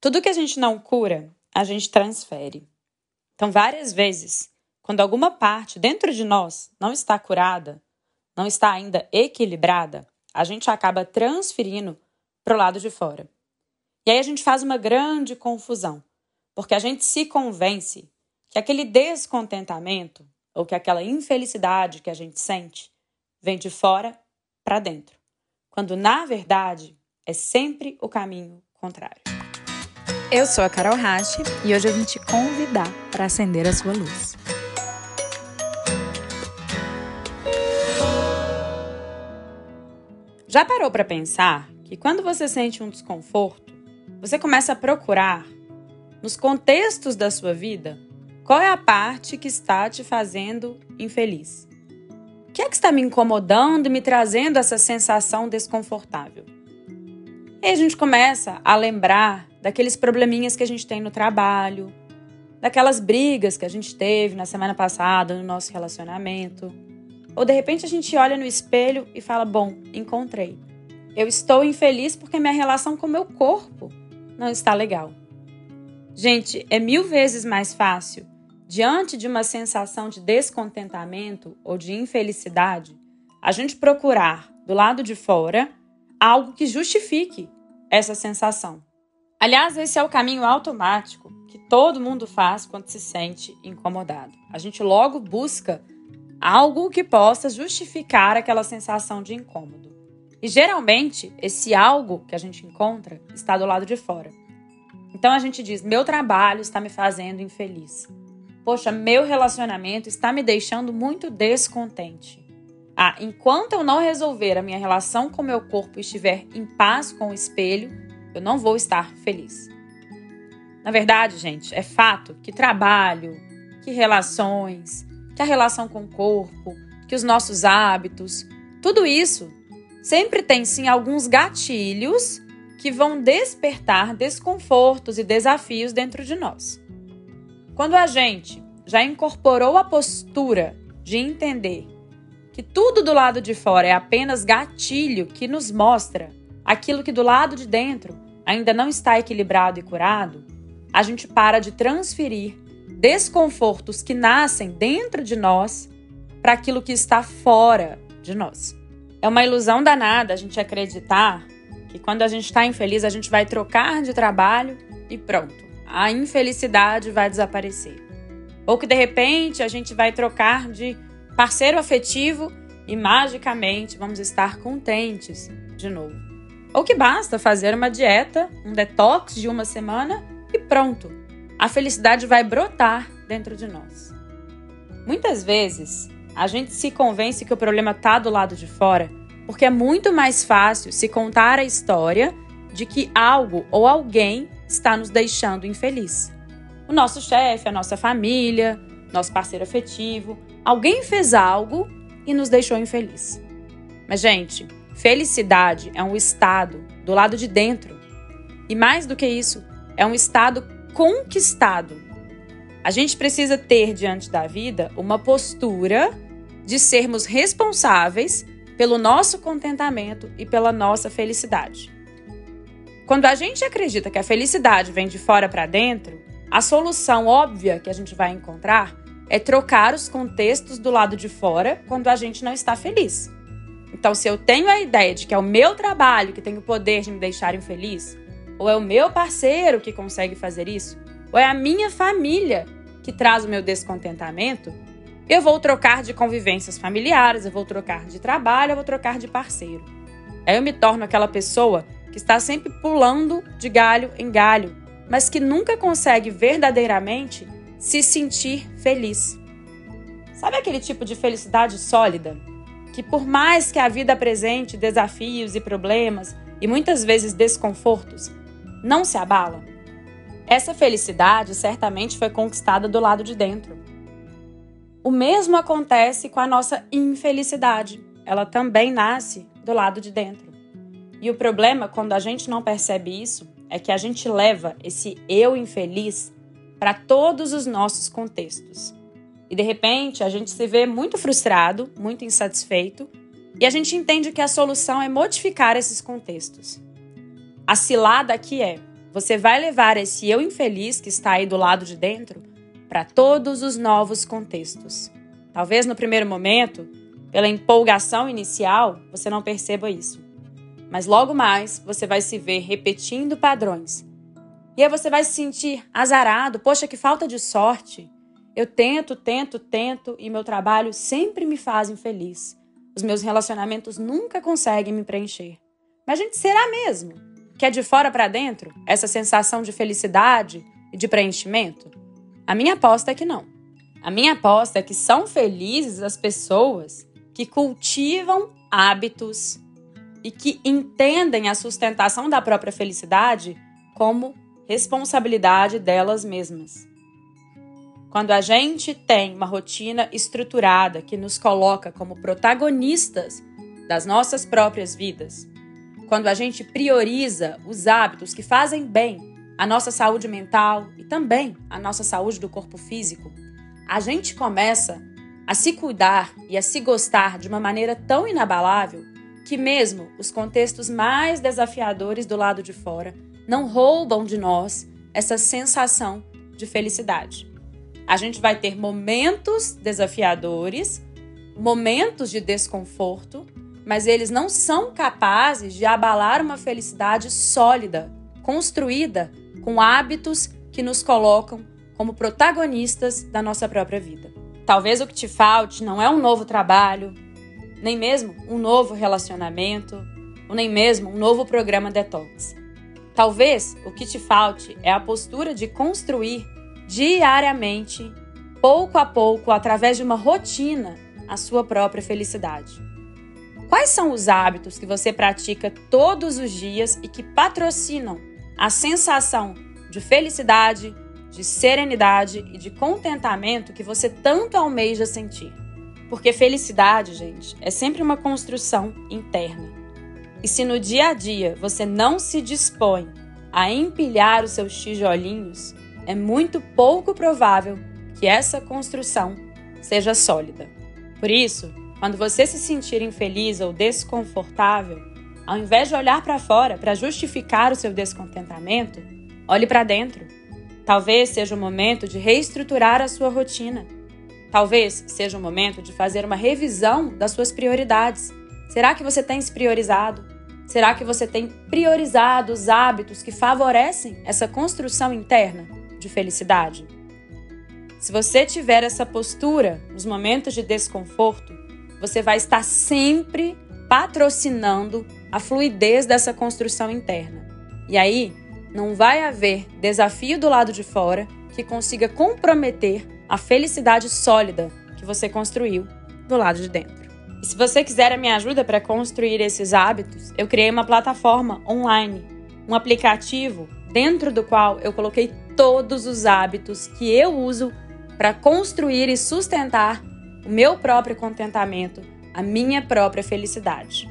Tudo que a gente não cura, a gente transfere. Então, várias vezes, quando alguma parte dentro de nós não está curada, não está ainda equilibrada, a gente acaba transferindo para o lado de fora. E aí a gente faz uma grande confusão, porque a gente se convence que aquele descontentamento ou que aquela infelicidade que a gente sente vem de fora para dentro, quando na verdade é sempre o caminho contrário. Eu sou a Carol Rache e hoje eu vim te convidar para acender a sua luz. Já parou para pensar que quando você sente um desconforto, você começa a procurar nos contextos da sua vida qual é a parte que está te fazendo infeliz? O que é que está me incomodando e me trazendo essa sensação desconfortável? E a gente começa a lembrar daqueles probleminhas que a gente tem no trabalho, daquelas brigas que a gente teve na semana passada no nosso relacionamento. Ou de repente a gente olha no espelho e fala: Bom, encontrei. Eu estou infeliz porque minha relação com meu corpo não está legal. Gente, é mil vezes mais fácil, diante de uma sensação de descontentamento ou de infelicidade, a gente procurar do lado de fora algo que justifique essa sensação. Aliás, esse é o caminho automático que todo mundo faz quando se sente incomodado. A gente logo busca algo que possa justificar aquela sensação de incômodo. E geralmente, esse algo que a gente encontra está do lado de fora. Então a gente diz: meu trabalho está me fazendo infeliz. Poxa, meu relacionamento está me deixando muito descontente. Ah, enquanto eu não resolver a minha relação com meu corpo e estiver em paz com o espelho, eu não vou estar feliz. Na verdade, gente, é fato que trabalho, que relações, que a relação com o corpo, que os nossos hábitos, tudo isso sempre tem sim alguns gatilhos que vão despertar desconfortos e desafios dentro de nós. Quando a gente já incorporou a postura de entender que tudo do lado de fora é apenas gatilho que nos mostra aquilo que do lado de dentro ainda não está equilibrado e curado, a gente para de transferir desconfortos que nascem dentro de nós para aquilo que está fora de nós. É uma ilusão danada a gente acreditar que quando a gente está infeliz, a gente vai trocar de trabalho e pronto, a infelicidade vai desaparecer. Ou que de repente a gente vai trocar de parceiro afetivo e magicamente vamos estar contentes de novo. Ou que basta fazer uma dieta, um detox de uma semana e pronto. A felicidade vai brotar dentro de nós. Muitas vezes, a gente se convence que o problema está do lado de fora porque é muito mais fácil se contar a história de que algo ou alguém está nos deixando infeliz. O nosso chefe, a nossa família, nosso parceiro afetivo, alguém fez algo e nos deixou infeliz. Mas, gente, Felicidade é um estado do lado de dentro. E mais do que isso, é um estado conquistado. A gente precisa ter diante da vida uma postura de sermos responsáveis pelo nosso contentamento e pela nossa felicidade. Quando a gente acredita que a felicidade vem de fora para dentro, a solução óbvia que a gente vai encontrar é trocar os contextos do lado de fora quando a gente não está feliz. Então, se eu tenho a ideia de que é o meu trabalho que tem o poder de me deixar infeliz, ou é o meu parceiro que consegue fazer isso, ou é a minha família que traz o meu descontentamento, eu vou trocar de convivências familiares, eu vou trocar de trabalho, eu vou trocar de parceiro. Aí eu me torno aquela pessoa que está sempre pulando de galho em galho, mas que nunca consegue verdadeiramente se sentir feliz. Sabe aquele tipo de felicidade sólida? Que por mais que a vida apresente desafios e problemas e muitas vezes desconfortos, não se abala. Essa felicidade certamente foi conquistada do lado de dentro. O mesmo acontece com a nossa infelicidade. Ela também nasce do lado de dentro. E o problema, quando a gente não percebe isso, é que a gente leva esse eu infeliz para todos os nossos contextos. E de repente a gente se vê muito frustrado, muito insatisfeito, e a gente entende que a solução é modificar esses contextos. A cilada aqui é: você vai levar esse eu infeliz que está aí do lado de dentro para todos os novos contextos. Talvez no primeiro momento, pela empolgação inicial, você não perceba isso. Mas logo mais você vai se ver repetindo padrões. E aí você vai se sentir azarado, poxa, que falta de sorte. Eu tento, tento, tento e meu trabalho sempre me faz infeliz. Os meus relacionamentos nunca conseguem me preencher. Mas, gente, será mesmo que é de fora para dentro essa sensação de felicidade e de preenchimento? A minha aposta é que não. A minha aposta é que são felizes as pessoas que cultivam hábitos e que entendem a sustentação da própria felicidade como responsabilidade delas mesmas. Quando a gente tem uma rotina estruturada que nos coloca como protagonistas das nossas próprias vidas, quando a gente prioriza os hábitos que fazem bem à nossa saúde mental e também à nossa saúde do corpo físico, a gente começa a se cuidar e a se gostar de uma maneira tão inabalável que, mesmo os contextos mais desafiadores do lado de fora, não roubam de nós essa sensação de felicidade. A gente vai ter momentos desafiadores, momentos de desconforto, mas eles não são capazes de abalar uma felicidade sólida, construída com hábitos que nos colocam como protagonistas da nossa própria vida. Talvez o que te falte não é um novo trabalho, nem mesmo um novo relacionamento, ou nem mesmo um novo programa detox. Talvez o que te falte é a postura de construir diariamente, pouco a pouco, através de uma rotina, a sua própria felicidade. Quais são os hábitos que você pratica todos os dias e que patrocinam a sensação de felicidade, de serenidade e de contentamento que você tanto almeja sentir? Porque felicidade, gente, é sempre uma construção interna. E se no dia a dia você não se dispõe a empilhar os seus tijolinhos, é muito pouco provável que essa construção seja sólida. Por isso, quando você se sentir infeliz ou desconfortável, ao invés de olhar para fora para justificar o seu descontentamento, olhe para dentro. Talvez seja o momento de reestruturar a sua rotina. Talvez seja o momento de fazer uma revisão das suas prioridades. Será que você tem se priorizado? Será que você tem priorizado os hábitos que favorecem essa construção interna? De felicidade? Se você tiver essa postura nos momentos de desconforto, você vai estar sempre patrocinando a fluidez dessa construção interna. E aí, não vai haver desafio do lado de fora que consiga comprometer a felicidade sólida que você construiu do lado de dentro. E se você quiser a minha ajuda para construir esses hábitos, eu criei uma plataforma online, um aplicativo dentro do qual eu coloquei todos os hábitos que eu uso para construir e sustentar o meu próprio contentamento, a minha própria felicidade.